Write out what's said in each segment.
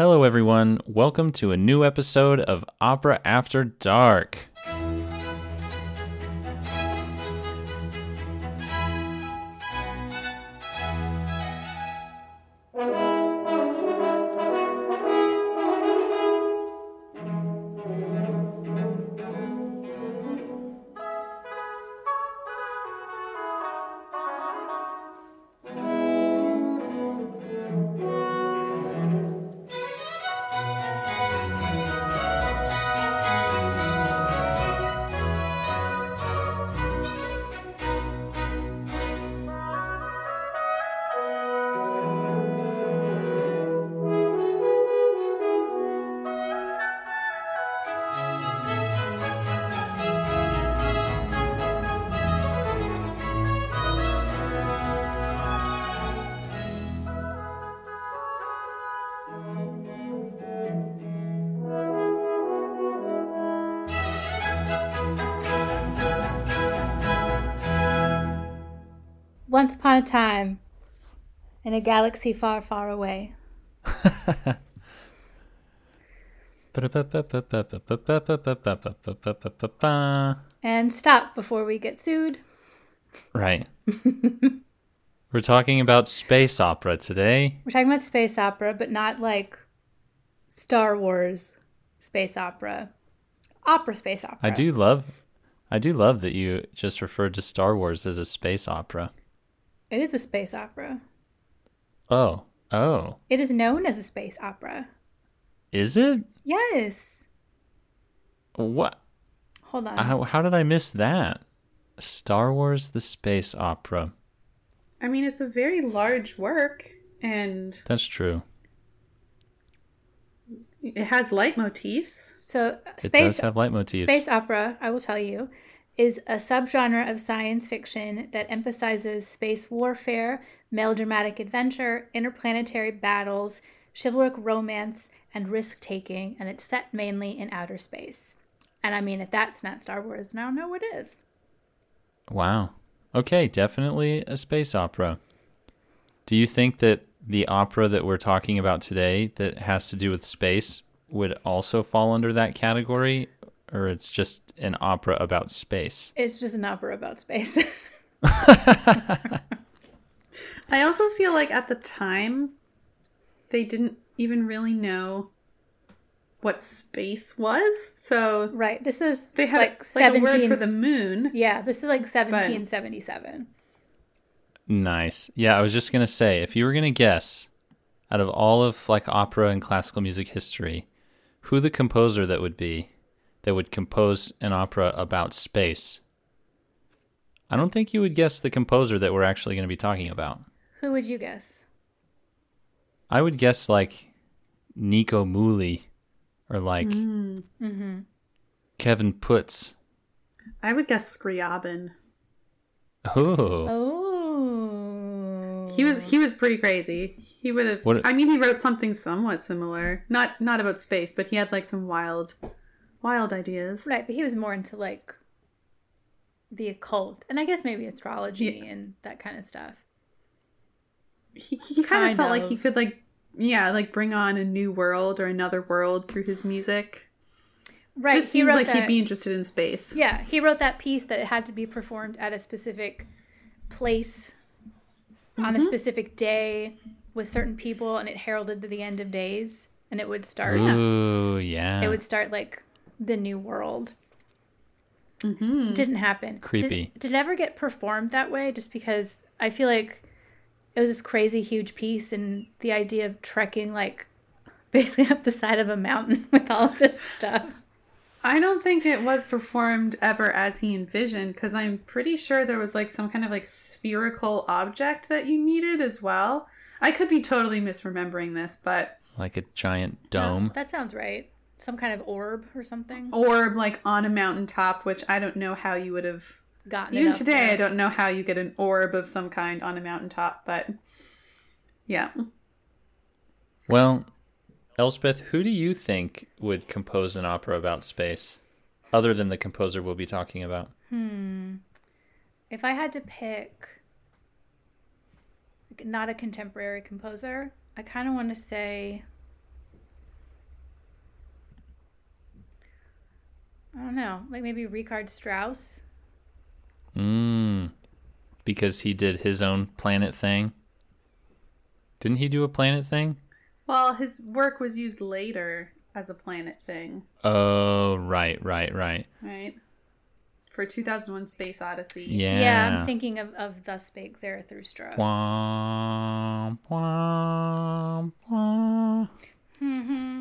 Hello, everyone. Welcome to a new episode of Opera After Dark. In a galaxy far, far away. And stop before we get sued. Right. We're talking about space opera today. We're talking about space opera, but not like Star Wars space opera. Opera space opera. I do love I do love that you just referred to Star Wars as a space opera. It is a space opera. Oh. Oh. It is known as a space opera. Is it? Yes. What? Hold on. How, how did I miss that? Star Wars the space opera. I mean, it's a very large work, and That's true. it has leitmotifs. So, uh, space, It does have leitmotifs. Space opera, I will tell you, is a subgenre of science fiction that emphasizes space warfare, melodramatic adventure, interplanetary battles, chivalric romance, and risk taking, and it's set mainly in outer space. And I mean, if that's not Star Wars, now know what is. Wow. Okay, definitely a space opera. Do you think that the opera that we're talking about today that has to do with space would also fall under that category or it's just an opera about space? It's just an opera about space. I also feel like at the time, they didn't even really know what space was. So right. This is they had like like, 17 a word for the moon. Yeah, this is like 1777. Nice. Yeah, I was just going to say if you were going to guess out of all of like opera and classical music history, who the composer that would be that would compose an opera about space, I don't think you would guess the composer that we're actually going to be talking about. Who would you guess? I would guess like Nico Muhly or like Mm-hmm. Kevin Puts. I would guess Scriabin. Oh, Oh. He was he was pretty crazy. He would have. What- I mean, he wrote something somewhat similar. Not not about space, but he had like some wild, wild ideas. Right, but he was more into like the occult and I guess maybe astrology Yeah. and that kind of stuff. He he kind, Kind of felt like he could like yeah like bring on a new world or another world through his music. Right. Just he seems wrote like that, he'd be interested in space. Yeah, he wrote that piece that it had to be performed at a specific place on Mm-hmm. a specific day with certain people and it heralded the end of days and it would start ooh, yeah. it would start like the new world. Mm-hmm. Didn't happen. Creepy. Did, did it ever get performed that way? Just because I feel like it was this crazy huge piece, and the idea of trekking like basically up the side of a mountain with all of this stuff. I don't think it was performed ever as he envisioned because I'm pretty sure there was like some kind of like spherical object that you needed as well. I could be totally misremembering this, but like a giant dome. That sounds right. Some kind of orb or something. orb like on a mountaintop, which I don't know how you would have. Gotten it Even up today, there. I don't know how you get an orb of some kind on a mountaintop, but yeah. Well, Elspeth, who do you think would compose an opera about space, other than the composer we'll be talking about? Hmm. If I had to pick, not a contemporary composer, I kind of want to say I don't know, like maybe Richard Strauss. Mm. Because he did his own planet thing. Didn't he do a planet thing? Well, his work was used later as a planet thing, Oh, right, right, right. right? For 2001 Space Odyssey. Yeah. Yeah, I'm thinking of, of Thus Spake Zarathustra. Mhm.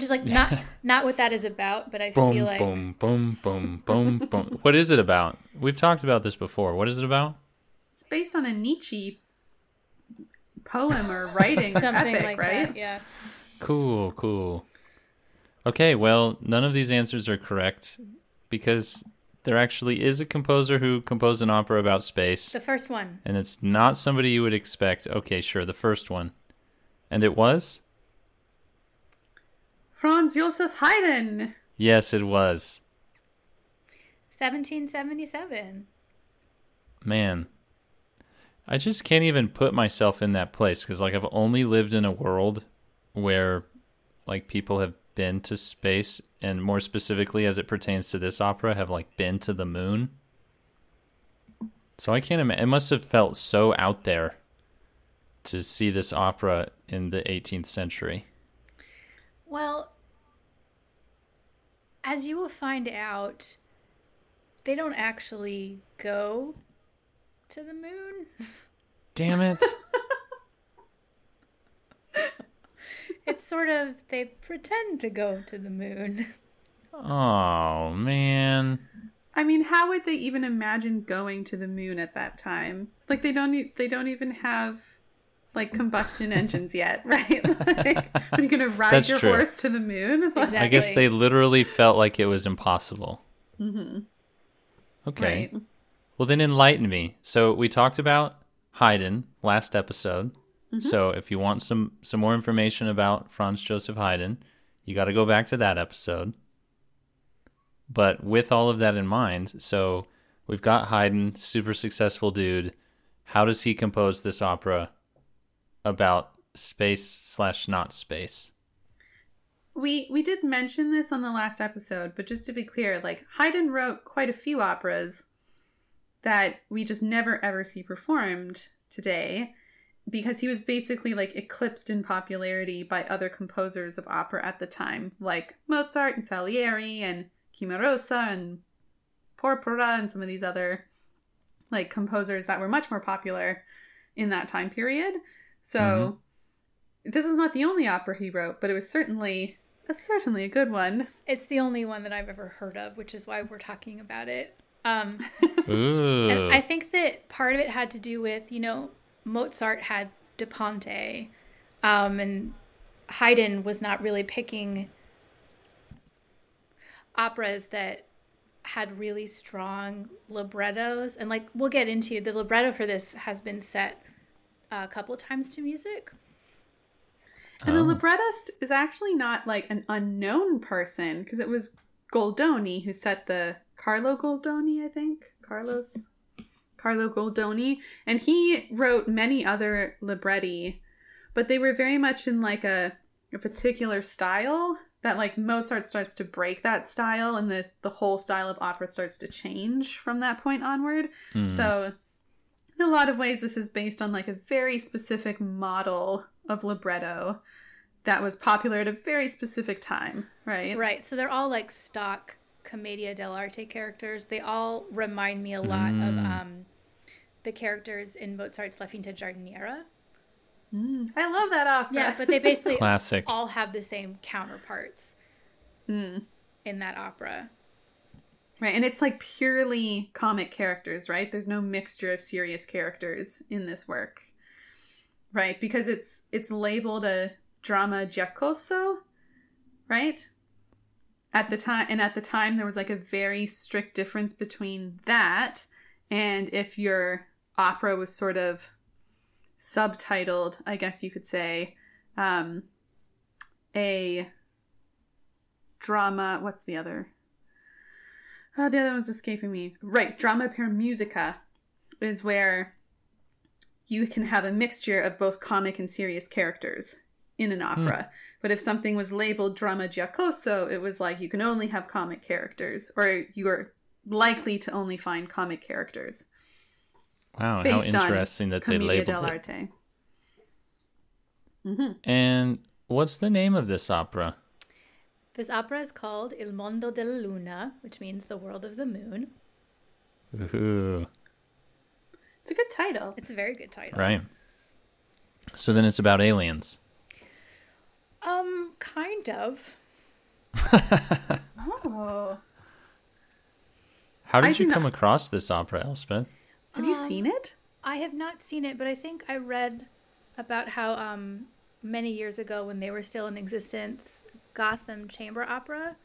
Which is like not not what that is about, but I Boom, feel like boom, boom, boom, boom, boom. What is it about? We've talked about this before. What is it about? It's based on a Nietzsche poem or writing something epic, like right? that. Yeah. Cool, cool. Okay, well, none of these answers are correct because there actually is a composer who composed an opera about space, The first one. and it's not somebody you would expect. Okay, sure, the first one. And it was? Franz Josef Haydn. Yes, it was. 1777. Man. I just can't even put myself in that place because, like, I've only lived in a world where, like, people have been to space, and more specifically, as it pertains to this opera, have, like, been to the moon. So I can't imagine. It must have felt so out there to see this opera in the 18th century. Well, as you will find out, they don't actually go to the moon. Damn it. It's sort of they pretend to go to the moon. oh, man. I mean, how would they even imagine going to the moon at that time? Like they don't e- they don't even have like combustion engines yet, right? like, are you gonna ride That's your true. horse to the moon? Exactly. I guess they literally felt like it was impossible. Mm-hmm. Okay. Right. Well, then enlighten me. So we talked about Haydn last episode. So if you want some some more information about Franz Joseph Haydn, you got to go back to that episode. But with all of that in mind, so we've got Haydn, super successful dude. How does he compose this opera about space slash not space? We we did mention this on the last episode, but just to be clear, like Haydn wrote quite a few operas that we just never ever see performed today because he was basically like eclipsed in popularity by other composers of opera at the time, like Mozart and Salieri and Cimarosa and Porpora and some of these other like composers that were much more popular in that time period. So this is not the only opera he wrote, but it was certainly a, certainly a good one. It's the only one that I've ever heard of, which is why we're talking about it. Um, and I think that part of it had to do with, you know, Mozart had Da Ponte, um, and Haydn was not really picking operas that had really strong librettos. And like we'll get into the libretto for this has been set a couple times to music. And the Oh. librettist is actually not like an unknown person because it was Goldoni who set the Carlo Goldoni, I think. Carlos Carlo Goldoni. And he wrote many other libretti, but they were very much in like a, a particular style that like Mozart starts to break that style and the the whole style of opera starts to change from that point onward. Mm. So in a lot of ways this is based on like a very specific model of libretto that was popular at a very specific time, right? Right. So they're all like stock Commedia dell'arte characters. They all remind me a lot of Mm. um, the characters in Mozart's La Finta Giardiniera. Mm, I love that opera. Yeah, but they basically Classic. all have the same counterparts Mm, in that opera. Right, and it's like purely comic characters, right? There's no mixture of serious characters in this work. Right, because it's it's labeled a dramma giocoso, right? At the time and at the time there was like a very strict difference between that and if your opera was sort of subtitled, I guess you could say, um a drama, what's the other? Oh, the other one's escaping me. Right, dramma per musica is where you can have a mixture of both comic and serious characters in an opera. But if something was labeled dramma giocoso, it was like you can only have comic characters, or you are likely to only find comic characters. Wow, how interesting that they labeled it. dell'arte. hmm And what's the name of this opera? This opera is called Il Mondo della Luna, which means the world of the moon. Ooh, It's a good title. It's a very good title. right. So then it's about aliens. Um, kind of. Oh, How did do you not- come across this opera, Elspeth? have you Um, seen it? I have not seen it, but I think I read about how um many years ago when they were still in existence, Gotham Chamber Opera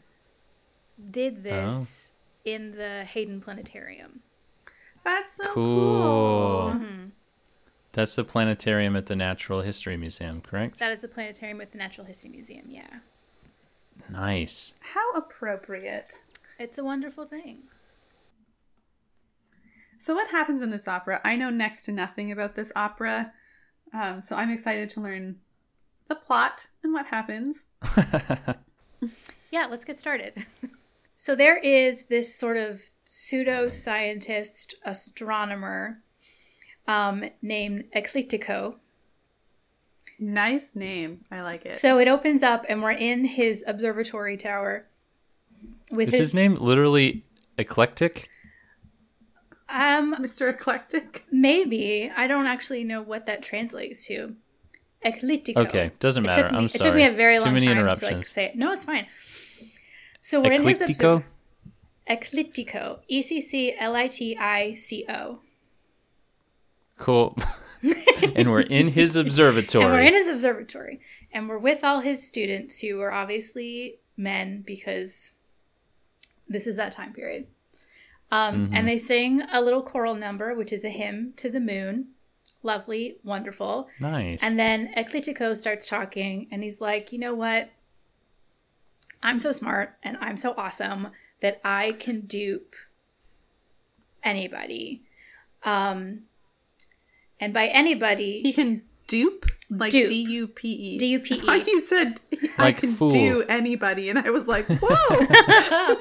did this in the Hayden Planetarium. That's so Cool. cool. That's the planetarium at the Natural History Museum, correct? That is the planetarium at the Natural History Museum. Yeah, Nice. How appropriate. it's a wonderful thing. So, what happens in this opera? I know next to nothing about this opera, um, so I'm excited to learn the plot and what happens. Yeah, let's get started. so there is this sort of pseudo scientist astronomer um, named Ecclitico. Nice name. I like it. So it opens up, and we're in his observatory tower. With Is his, his name literally eclectic? um, Mr. Eclectic. maybe I don't actually know what that translates to. Ecclitico. Okay, doesn't matter. me, I'm sorry. It took me a very Too long many time to like interruptions. say it. No, it's fine. So we're in his observ- Ecclitico. E C C L I T I C O. Cool. and we're in his observatory. And we're in his observatory. And we're with all his students who are obviously men because this is that time period. Um, Mm-hmm. And they sing a little choral number, which is a hymn to the moon. Lovely, wonderful. nice. And then Ecclitico starts talking, and he's like, you know what? I'm so smart and I'm so awesome that I can dupe anybody. Um, and by anybody, He can dupe? Like Dupe. D U P E. D-U-P-E. I thought you said I can fool. do anybody, and I was like, whoa.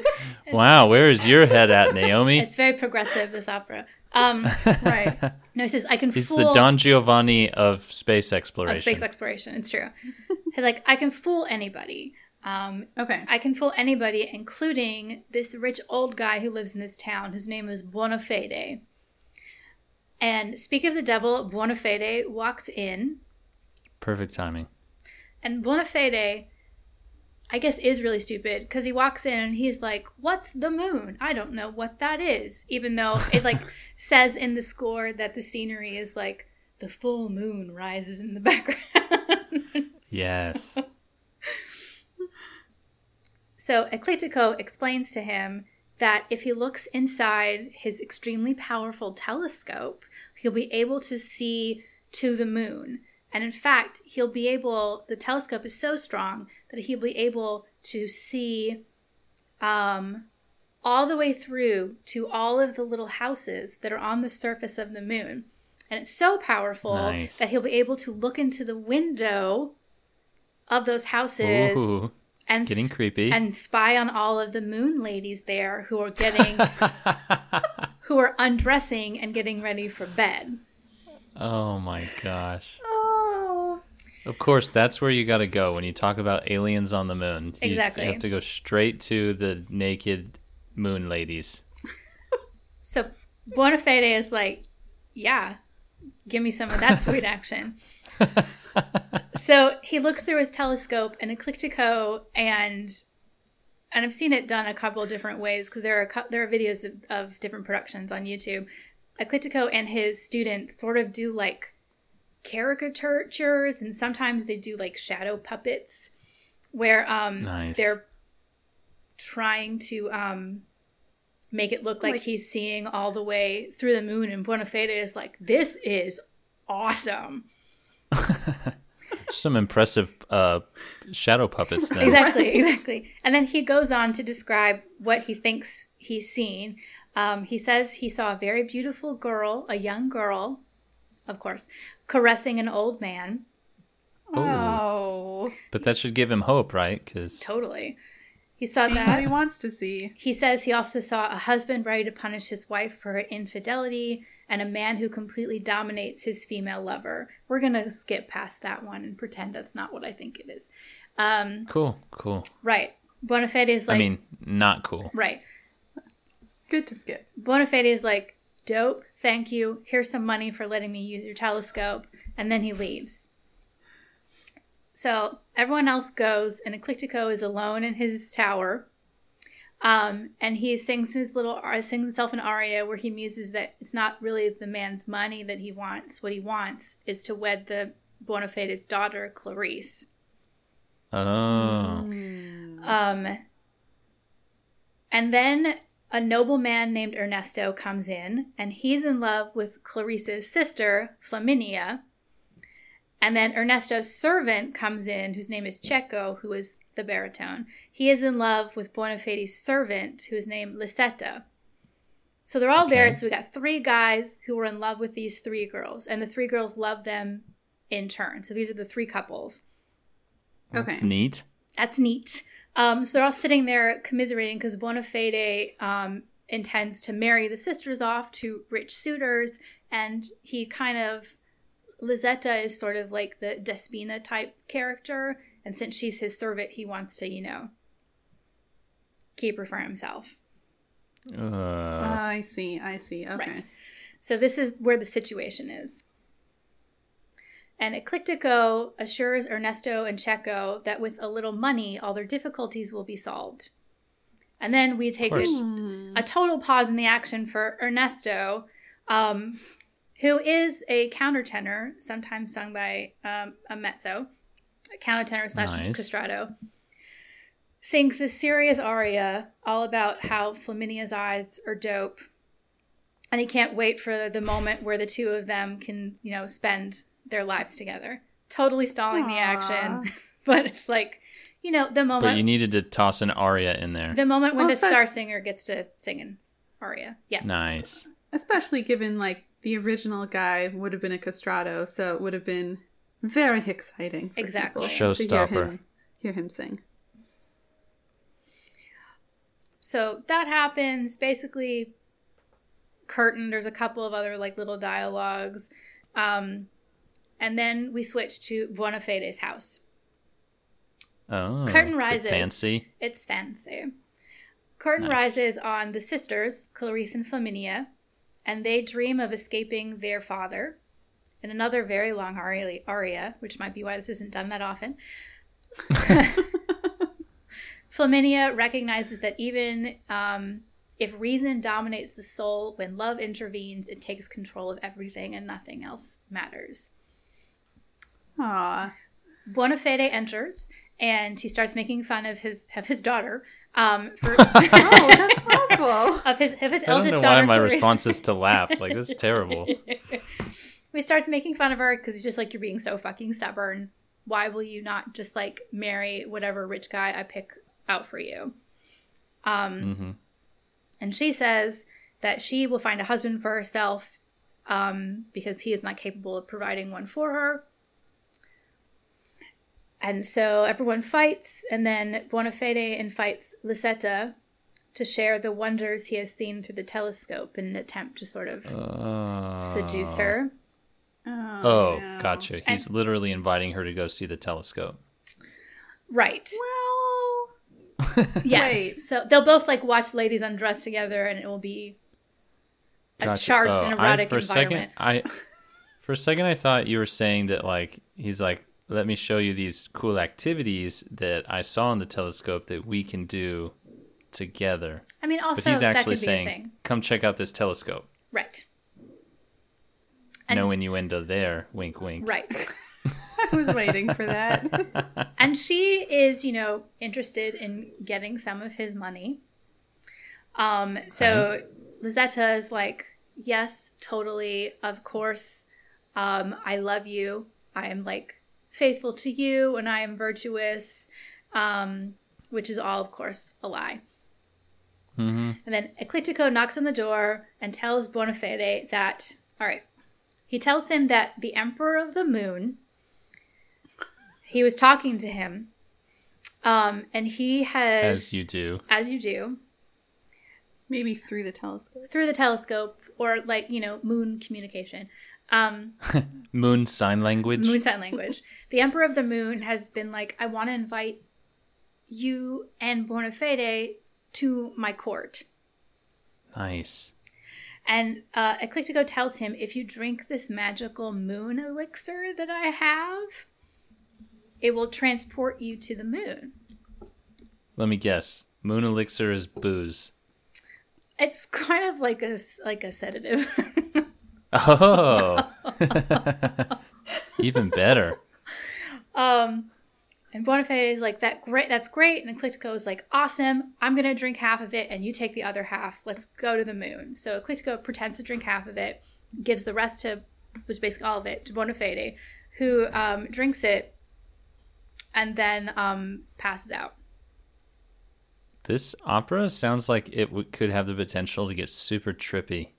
wow, where is your head at, Naomi? it's very progressive, this opera. Um, right. no, he says, I can He's fool the Don Giovanni of space exploration. of exploration. space exploration. It's true. He's like, I can fool anybody. Um, Okay. I can fool anybody, including this rich old guy who lives in this town, whose name is Buonafede. And speak of the devil, Buonafede walks in, Perfect timing. and Buonafede, I guess, is really stupid because he walks in and he's like, "What's the moon? I don't know what that is." Even though it like says in the score that the scenery is like the full moon rises in the background. Yes. So Ecclitico explains to him that if he looks inside his extremely powerful telescope, he'll be able to see to the moon. And in fact, he'll be able, the telescope is so strong that he'll be able to see um, all the way through to all of the little houses that are on the surface of the moon. And it's so powerful Nice. that he'll be able to look into the window of those houses Ooh, and getting s- creepy. and spy on all of the moon ladies there who are getting who are undressing and getting ready for bed. oh my gosh. Of course, that's where you got to go when you talk about aliens on the moon. You- Exactly. You have to go straight to the naked moon ladies. So Buonafede is like, yeah, give me some of that sweet action. so he looks through his telescope and Ecclitico and and I've seen it done a couple of different ways because there are there are videos of, of different productions on YouTube. Ecclitico and his students sort of do like caricatures and sometimes they do like shadow puppets where um Nice. they're trying to um make it look like, Like- he's seeing all the way through the moon and Buonafede is like this is awesome. Some impressive uh, shadow puppets then. exactly, exactly. And then he goes on to describe what he thinks he's seen. Um, he says he saw a very beautiful girl, a young girl, of course, caressing an old man. Oh. But that should give him hope, right? Because Totally. He saw See what that. he wants to see. He says he also saw a husband ready to punish his wife for her infidelity and a man who completely dominates his female lover. We're going to skip past that one and pretend that's not what I think it is. Um, cool, cool. right. Bonafede is like, I mean, not cool. right. Good to skip. Bonafede is like, dope, thank you. Here's some money for letting me use your telescope. And then he leaves. So everyone else goes, and Ecliptico is alone in his tower. Um, and he sings his little, uh, sings himself an aria where he muses that it's not really the man's money that he wants. What he wants is to wed the Bonafede's daughter, Clarice. Oh, Um, and then a nobleman named Ernesto comes in, and he's in love with Clarice's sister, Flaminia. And then Ernesto's servant comes in, whose name is Cecco, who is the baritone. He is in love with Bonafede's servant, who is named Lisetta. So they're all there. So we got three guys who were in love with these three girls, and the three girls love them in turn. So these are the three couples. Okay. That's Okay. neat. That's neat. Um, so they're all sitting there commiserating because Bonafede um, intends to marry the sisters off to rich suitors, and he kind of Lisetta is sort of like the Despina type character, and since she's his servant, he wants to, you know, keep her for himself. Uh, I see. I see. Okay. Right. So this is where the situation is. And Ecliptico assures Ernesto and Cecco that with a little money, all their difficulties will be solved. And then we take a. Hmm. a total pause in the action for Ernesto, um, who is a countertenor, sometimes sung by um, a mezzo, a countertenor slash Nice. castrato. Sings this serious aria all about how Flaminia's eyes are dope, and he can't wait for the moment where the two of them can, you know, spend their lives together. Totally stalling the action, but it's like, you know, the moment but you needed to toss an aria in there. the moment when Well, the star singer gets to sing an aria. Yeah. Nice. Especially given like the original guy would have been a castrato, so it would have been very exciting. For Exactly. people to hear Showstopper. him, hear him sing. So that happens. Basically, curtain. There's a couple of other like little dialogues, um, and then we switch to Bonafede's house. Oh, Curtain is it rises. fancy. It's fancy. Curtain Nice. rises on the sisters, Clarice and Flaminia, and they dream of escaping their father. In another very long aria, aria, which might be why this isn't done that often. Flaminia recognizes that even um, if reason dominates the soul, when love intervenes, it takes control of everything and nothing else matters. Aw. Bonafede enters and he starts making fun of his of his daughter um, for Oh, that's awful. of his of his I don't know daughter. why my response is to laugh. Like this is terrible. he starts making fun of her because he's just like, "You're being so fucking stubborn. Why will you not just like marry whatever rich guy I pick out for you?" Um, hmm and she says that she will find a husband for herself um, because he is not capable of providing one for her. And so everyone fights, and then Buonafede invites Lisetta to share the wonders he has seen through the telescope in an attempt to sort of Uh, seduce her. Oh, Oh, no. gotcha. He's literally inviting her to go see the telescope. Right. Well, Yes. Wait. So they'll both like watch ladies undress together, and it will be a Gotcha. charged Oh, and I- erotic for a second, I for a second I thought you were saying that like he's like, let me show you these cool activities that I saw in the telescope that we can do together. I mean, also But he's that actually could be a thing. saying, come check out this telescope. Right. And- no innuendo there. Wink, wink. Right. I was waiting for that. and she is, you know, interested in getting some of his money. Um, so Lisetta is like, yes, totally, of course. Um, I love you. I am like faithful to you and I am virtuous. Um, which is all, of course, a lie. hmm And then Ecclitico knocks on the door and tells Bonafede that, all right, he tells him that the Emperor of the Moon he was talking to him. Um, and he has, As you do. as you do, Maybe through the telescope. through the telescope or like you know moon communication. Um, Moon sign language. moon sign language. The Emperor of the Moon has been like, I want to invite you and Bonafede to my court. Nice. And uh, Ecliptico tells him, if you drink this magical moon elixir that I have, it will transport you to the moon. Let me guess. Moon elixir is booze. It's kind of like a like a sedative. Oh. Even better. Um, and Bonafide is like that great. That's great. And Ecliptico is like awesome. I'm gonna drink half of it, and you take the other half. Let's go to the moon. So Ecliptico pretends to drink half of it, gives the rest to, which is basically all of it, to Bonafide, who um, drinks it, and then um, passes out. This opera sounds like it w- could have the potential to get super trippy.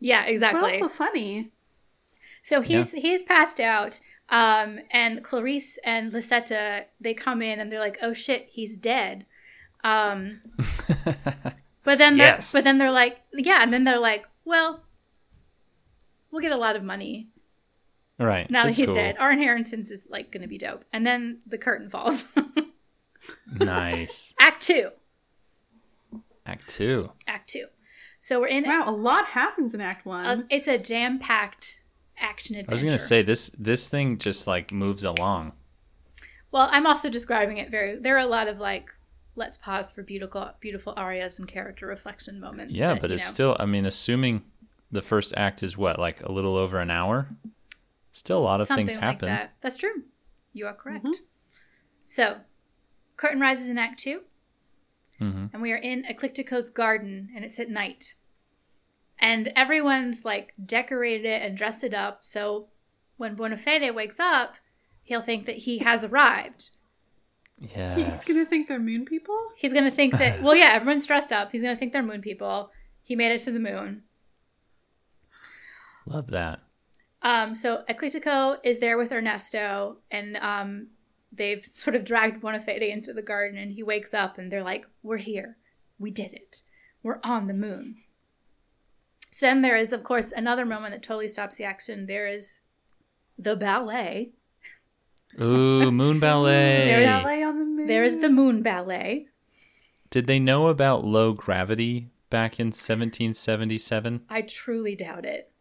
Yeah, exactly. But exactly. also funny. So he's he's passed out, um, and Clarice and Lisetta they come in and they're like, "Oh shit, he's dead." Um, but then they're, Yes. but then they're like, "Yeah," and then they're like, "Well, we'll get a lot of money right. now that he's cool. dead. Our inheritance is like going to be dope." And then the curtain falls. Nice. Act two. Act two. Act two. So we're in. Wow, a lot happens in Act One. uh, it's a jam-packed action adventure. I was gonna say this this thing just like moves along. Well, I'm also describing it very. There are a lot of like, let's pause for beautiful, beautiful arias and character reflection moments. Yeah, that, but it's know, still I mean, assuming the first act is what, like a little over an hour? Still a lot of something things like happen. that. That's true. You are correct. Mhm. So, curtain rises in Act Two, hmm and we are in Ecliptico's garden, and it's at night, and everyone's like decorated it and dressed it up. So, when Bonafede wakes up, he'll think that he has arrived. Yeah. He's gonna think they're moon people. He's gonna think that. well, yeah, everyone's dressed up. He's gonna think they're moon people. He made it to the moon. Love that. Um, so Ecclitico is there with Ernesto, and um, they've sort of dragged Bonafede into the garden, and he wakes up, and they're like, "We're here. We did it. We're on the moon." So then there is, of course, another moment that totally stops the action. There is the ballet. Ooh, Moon Ballet. There is- Ballet on the moon. There is the moon ballet. Did they know about low gravity back in 1777? I truly doubt it.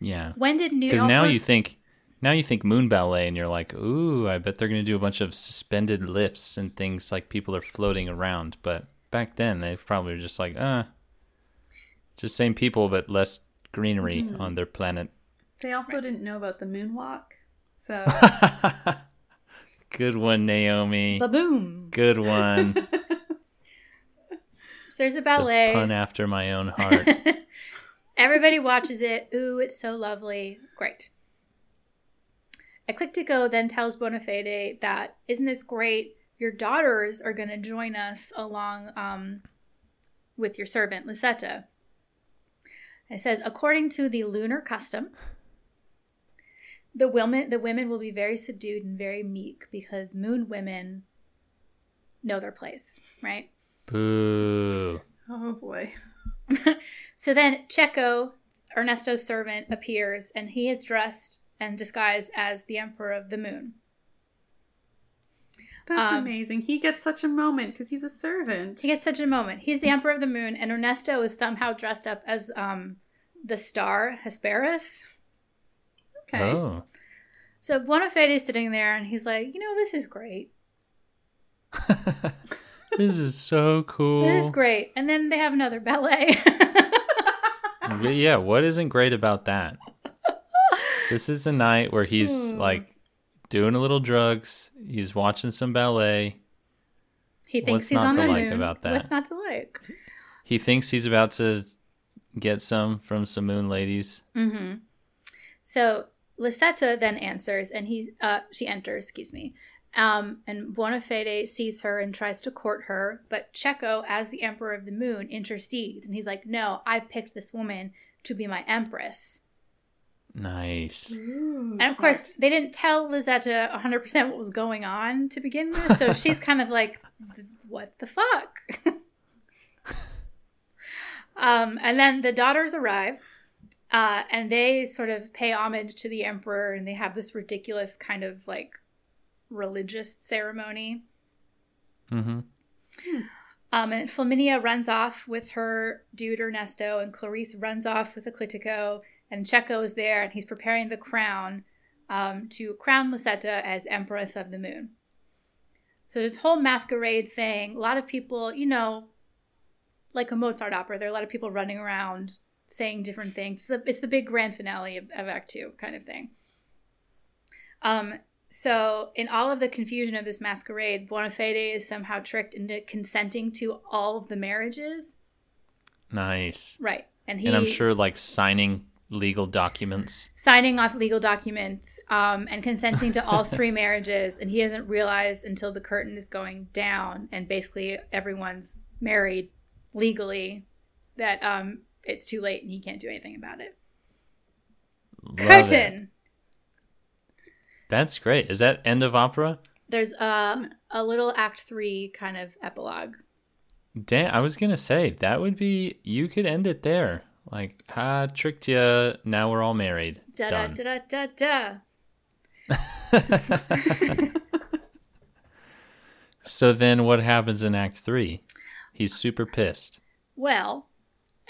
Yeah. When did New? Because now you think now you think moon ballet and you're like, ooh, I bet they're gonna do a bunch of suspended lifts and things like people are floating around. But back then they probably were just like, uh just same people but less greenery Mm-hmm. on their planet. They also didn't know about the moonwalk, so Good one, Naomi. Boom. Good one. So there's a It's ballet. a pun after my own heart. Everybody watches it. Ooh, it's so lovely. Great. Ecliptico then tells Bonafede that, isn't this great? Your daughters are going to join us along um, with your servant, Lisetta. It says, according to the lunar custom, the women, the women will be very subdued and very meek because moon women know their place, right? Boo. oh boy. So then Cecco, Ernesto's servant, appears and he is dressed and disguised as the Emperor of the Moon. That's Um, amazing. He gets such a moment because he's a servant. He gets such a moment. He's the Emperor of the Moon, and Ernesto is somehow dressed up as um, the star Hesperus. okay. Oh. So Bonafide is sitting there and he's like, you know, this is great. this is so cool. This is great. And then they have another ballet. Yeah, what isn't great about that? This is a night where he's Hmm. like doing a little drugs, he's watching some ballet. he thinks What's he's not on to the like moon. about that? What's not to like? He thinks he's about to get some from some moon ladies. Mm-hmm. So Lisetta then answers, and he uh, she enters. Excuse me. Um, and Bonafide sees her and tries to court her, but Cecco, as the Emperor of the Moon, intercedes, and he's like, "No, I picked this woman to be my empress." Nice. Ooh, And of course, they didn't tell Lisetta 100% what was going on to begin with, so she's kind of like, what the fuck? um, and then the daughters arrive, uh, and they sort of pay homage to the emperor, and they have this ridiculous kind of like religious ceremony. Mm-hmm. Um, and Flaminia runs off with her dude Ernesto, and Clarice runs off with Ecclitico, and Cecco is there, and he's preparing the crown um, to crown Lucetta as Empress of the Moon. So this whole masquerade thing, a lot of people, you know, like a Mozart opera, there are a lot of people running around saying different things. It's the, it's the big grand finale of, of Act Two kind of thing. Um, so, in all of the confusion of this masquerade, Bonafede is somehow tricked into consenting to all of the marriages. Nice. Right. And he And I'm sure like signing legal documents. signing off legal documents um, and consenting to all three marriages. And he doesn't realize until the curtain is going down and basically everyone's married legally that um, it's too late and he can't do anything about it. Love it. curtain! That's great. Is that end of opera? There's a, a little act three kind of epilogue. Damn, I was gonna say that would be. You could end it there. Like, ha, tricked you. Now we're all married. Da da da da da da. So then, what happens in Act Three? He's super pissed. Well,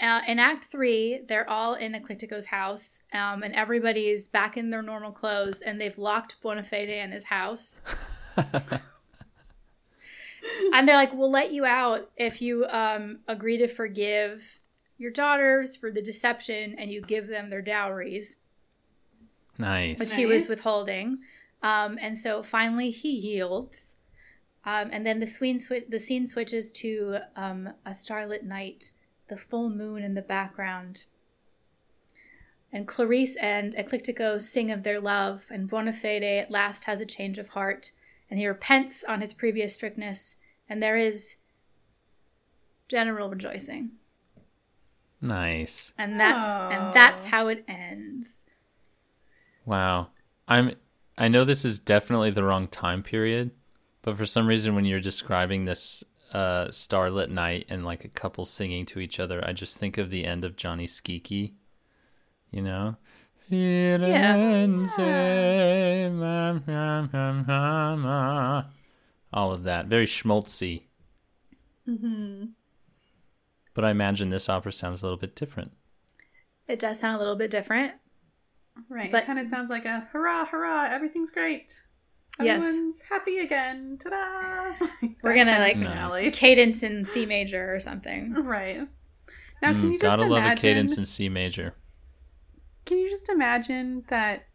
uh, in Act Three, they're all in Ecclitico's house, um, and everybody's back in their normal clothes, and they've locked Bonafede in his house. and they're like, "We'll let you out if you um, agree to forgive your daughters for the deception, and you give them their dowries, Nice. which he was withholding." Um, and so finally, he yields. Um, and then the scene, swi- the scene switches to um, a starlit night, the full moon in the background. And Clarice and Ecclitico sing of their love, and Bonafede at last has a change of heart, and he repents on his previous strictness, and there is general rejoicing. Nice. And that's Oh. and that's how it ends. Wow. I'm. I know this is definitely the wrong time period, but for some reason, when you're describing this uh, starlit night and like a couple singing to each other, I just think of the end of Gianni Schicchi. You know. Ma. All of that. Very schmaltzy. Mm-hmm. But I imagine this opera sounds a little bit different. It does sound a little bit different. Right. But- it kind of sounds like a hurrah, hurrah, everything's great. Yes. Happy again. Ta-da! We're gonna, like, finale. Cadence in C major or something. Right. Now, can Mm, you just gotta love a cadence in C major. Can you just imagine that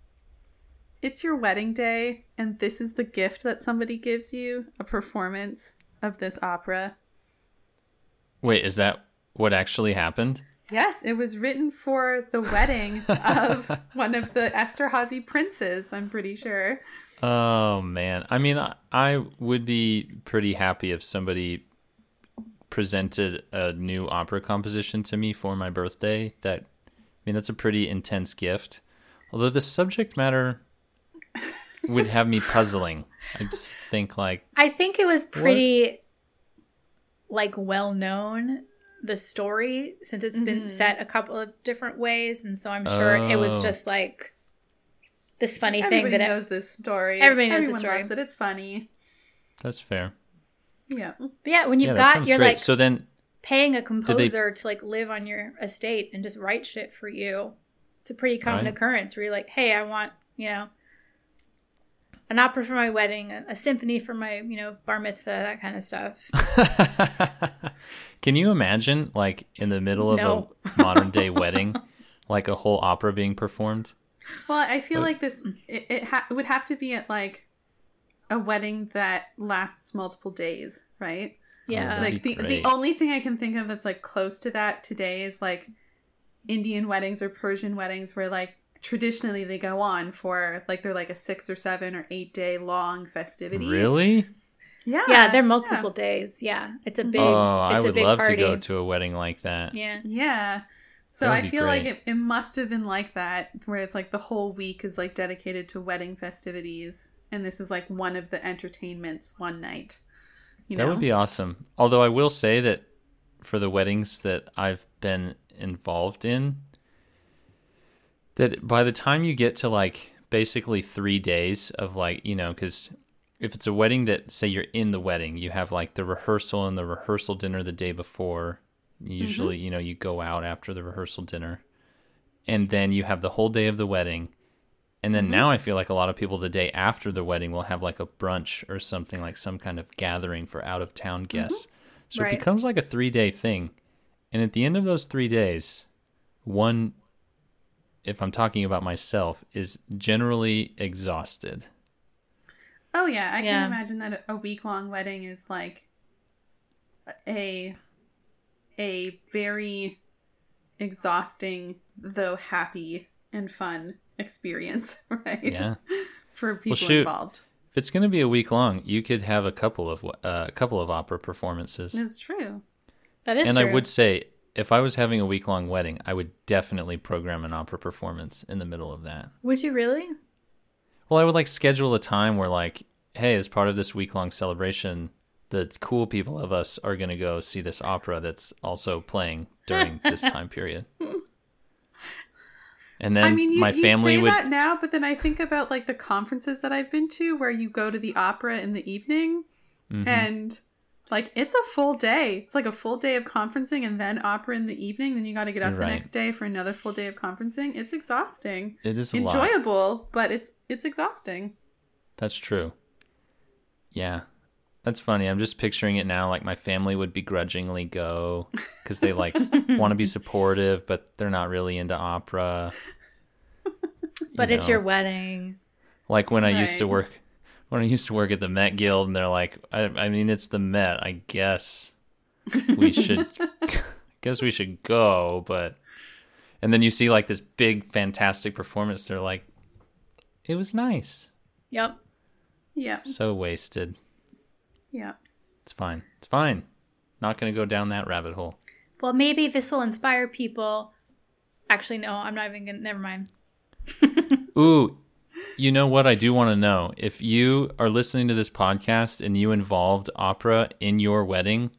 it's your wedding day and this is the gift that somebody gives you a performance of this opera? Wait, is that what actually happened? Yes, it was written for the wedding of one of the Esterhazy princes, I'm pretty sure. Oh man, I mean, I, I would be pretty happy if somebody presented a new opera composition to me for my birthday. That, I mean, that's a pretty intense gift. Although the subject matter would have me puzzling. I just think like, I think it was pretty like well known the story since it's been Mhm. set a couple of different ways and so I'm sure it was Oh. just like this funny Everybody thing that it- knows this story. Everybody knows the Everyone story. loves it. It's funny. that's fair. Yeah. but yeah when you've that got sounds you're great. like so then, paying a they- composer to like live on your estate and just write shit for you it's a pretty common Right. occurrence where you're like hey I want you know an opera for my wedding a, a symphony for my you know bar mitzvah that kind of stuff can you imagine like in the middle of No. a modern day wedding, like a whole opera being performed? Well, I feel But- like this it, it, ha- it would have to be at like a wedding that lasts multiple days, right? yeah oh, That'd like be the the only thing I can think of that's like close to that today is like Indian weddings or Persian weddings where like traditionally they go on for like they're like a 6 or 7 or 8 day long festivity. Really? Yeah. Yeah, they're multiple days. Yeah, it's a big. oh, I it's a would big love party. to go to a wedding like that. Yeah, Yeah. So I feel like it, it must have been like that, where it's like the whole week is like dedicated to wedding festivities, and this is like one of the entertainments one night. You that know, would be awesome. Although I will say that for the weddings that I've been involved in, that by the time you get to like basically three days of like, you know, because if it's a wedding that say you're in the wedding, you have like the rehearsal and the rehearsal dinner the day before. Usually, mm-hmm. you know, you go out after the rehearsal dinner. And then you have the whole day of the wedding. And then mm-hmm. now I feel like a lot of people the day after the wedding will have like a brunch or something like some kind of gathering for out of town mm-hmm. guests. So Right. it becomes like a three day thing. And at the end of those three days, one, if I'm talking about myself, is generally exhausted. Oh yeah, I Yeah. can imagine that a week long wedding is like a a very exhausting though happy and fun experience, right? Yeah. For people shoot. involved. If it's going to be a week long, you could have a couple of uh, a couple of opera performances. It's true. That is and true. I would say, if I was having a week long wedding, I would definitely program an opera performance in the middle of that. Would you really? Well, I would like schedule a time where, like, hey, as part of this week long celebration, the cool people of us are going to go see this opera that's also playing during this time period. And then I mean, you, my you family say would. that now, but then I think about like the conferences that I've been to where you go to the opera in the evening Mhm. and like it's a full day. It's like a full day of conferencing and then opera in the evening. Then you got to get up You're the next day for another full day of conferencing. It's exhausting. it is a lot. Enjoyable, but it's it's exhausting. That's true. Yeah. That's funny. I'm just picturing it now. Like my family would begrudgingly go because they like want to be supportive, but they're not really into opera. You But it's know? your wedding. like when I used to work when I used to work at the Met Guild, and they're like, I, I mean, it's the Met. I guess we should, guess we should go, but and then you see like this big fantastic performance. They're like, it was nice. Yep. Yeah, So wasted. Yeah. It's fine. It's fine. Not going to go down that rabbit hole. Well, maybe this will inspire people. Actually, no, I'm not even gonna. Never mind. Ooh, you know what? I do want to know if you are listening to this podcast and you involved opera in your wedding,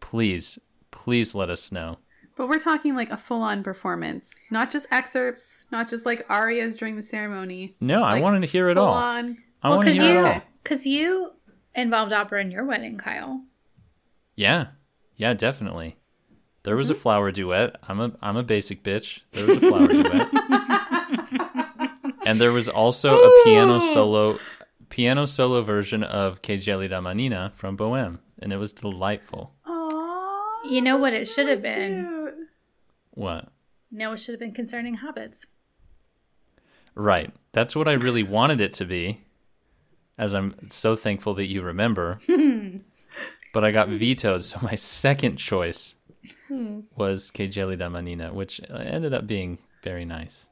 please, please let us know. But we're talking like a full on performance, not just excerpts, not just like arias during the ceremony. No, I wanted to hear it all. full-on- I well, want to hear you, it all. because you involved opera in your wedding, Kyle. Yeah, yeah, definitely. There was a Mm-hmm. flower duet. I'm a I'm a basic bitch. There was a flower duet, and there was also a piano solo, piano solo version of Che Gelida Manina from Bohème, and it was delightful. Aw, You know what it should have really been? cute. What? No, it should have been concerning hobbits. Right. That's what I really wanted it to be. As I'm so thankful that you remember. Hmm. but I got vetoed, so my second choice hmm. was Che Gelida Manina, which ended up being very nice.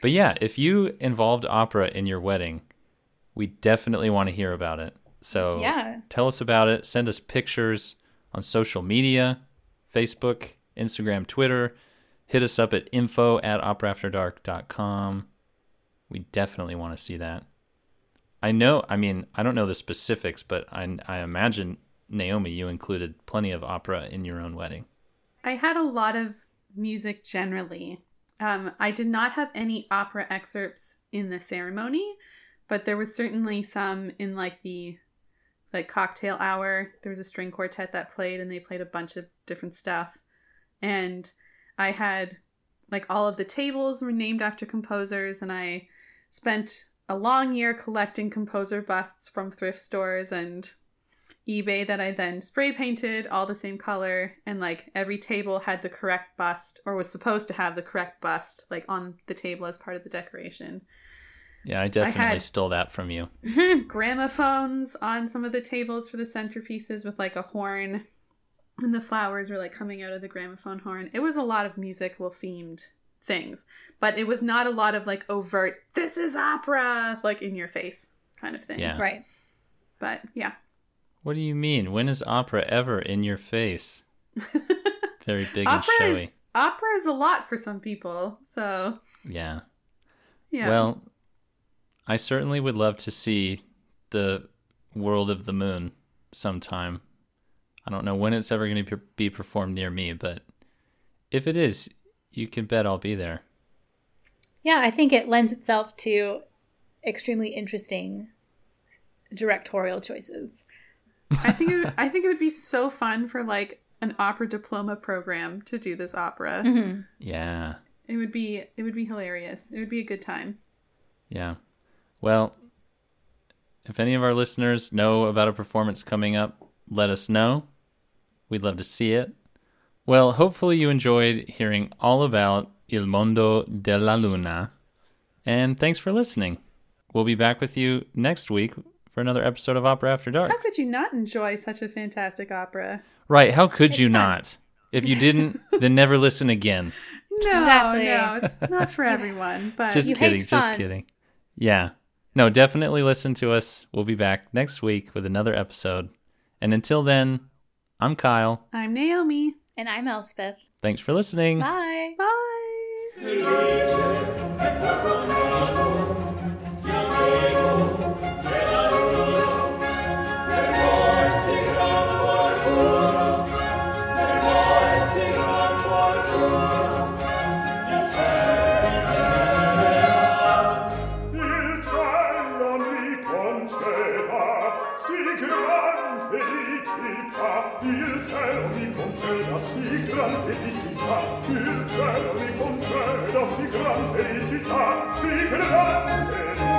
But yeah, if you involved opera in your wedding, we definitely want to hear about it. So Yeah. tell us about it. Send us pictures on social media Facebook, Instagram, Twitter. Hit us up at info at operaafterdark.com. We definitely want to see that. I know, I mean, I don't know the specifics, but I, I imagine, Naomi, you included plenty of opera in your own wedding. I had a lot of music generally. Um, I did not have any opera excerpts in the ceremony, but there was certainly some in like the like cocktail hour. There was a string quartet that played, and they played a bunch of different stuff. And I had like all of the tables were named after composers, and I spent a long year collecting composer busts from thrift stores and eBay that I then spray painted all the same color and like every table had the correct bust or was supposed to have the correct bust like on the table as part of the decoration. Yeah, I definitely had- stole that from you. Gramophones on some of the tables for the centerpieces with like a horn and the flowers were like coming out of the gramophone horn. It was a lot of musical themed things, but it was not a lot of like overt this is opera like in your face kind of thing. Yeah. Right. But yeah. What do you mean? When is opera ever in your face? Very big and opera showy. is opera is a lot for some people. So Yeah. yeah. Well, I certainly would love to see the World of the Moon sometime. I don't know when it's ever going to be performed near me, but if it is, you can bet I'll be there. Yeah, I think it lends itself to extremely interesting directorial choices. I think it would, I think it would be so fun for like an opera diploma program to do this opera. Mm-hmm. Yeah. It would be it would be hilarious. It would be a good time. Yeah. Well, if any of our listeners know about a performance coming up, let us know. We'd love to see it. Well, hopefully you enjoyed hearing all about Il Mondo della Luna. And thanks for listening. We'll be back with you next week for another episode of Opera After Dark. How could you not enjoy such a fantastic opera? Right, how could you fun. not? If you didn't, then never listen again. No, Exactly. no, it's not for everyone. But Just You hate kidding, just kidding. Yeah. No, definitely listen to us. We'll be back next week with another episode. And until then, I'm Kyle. I'm Naomi. And I'm Elspeth. Thanks for listening. Bye. Bye. gran felicità, il cielo mi conceda sì gran felicità, sì gran felicità.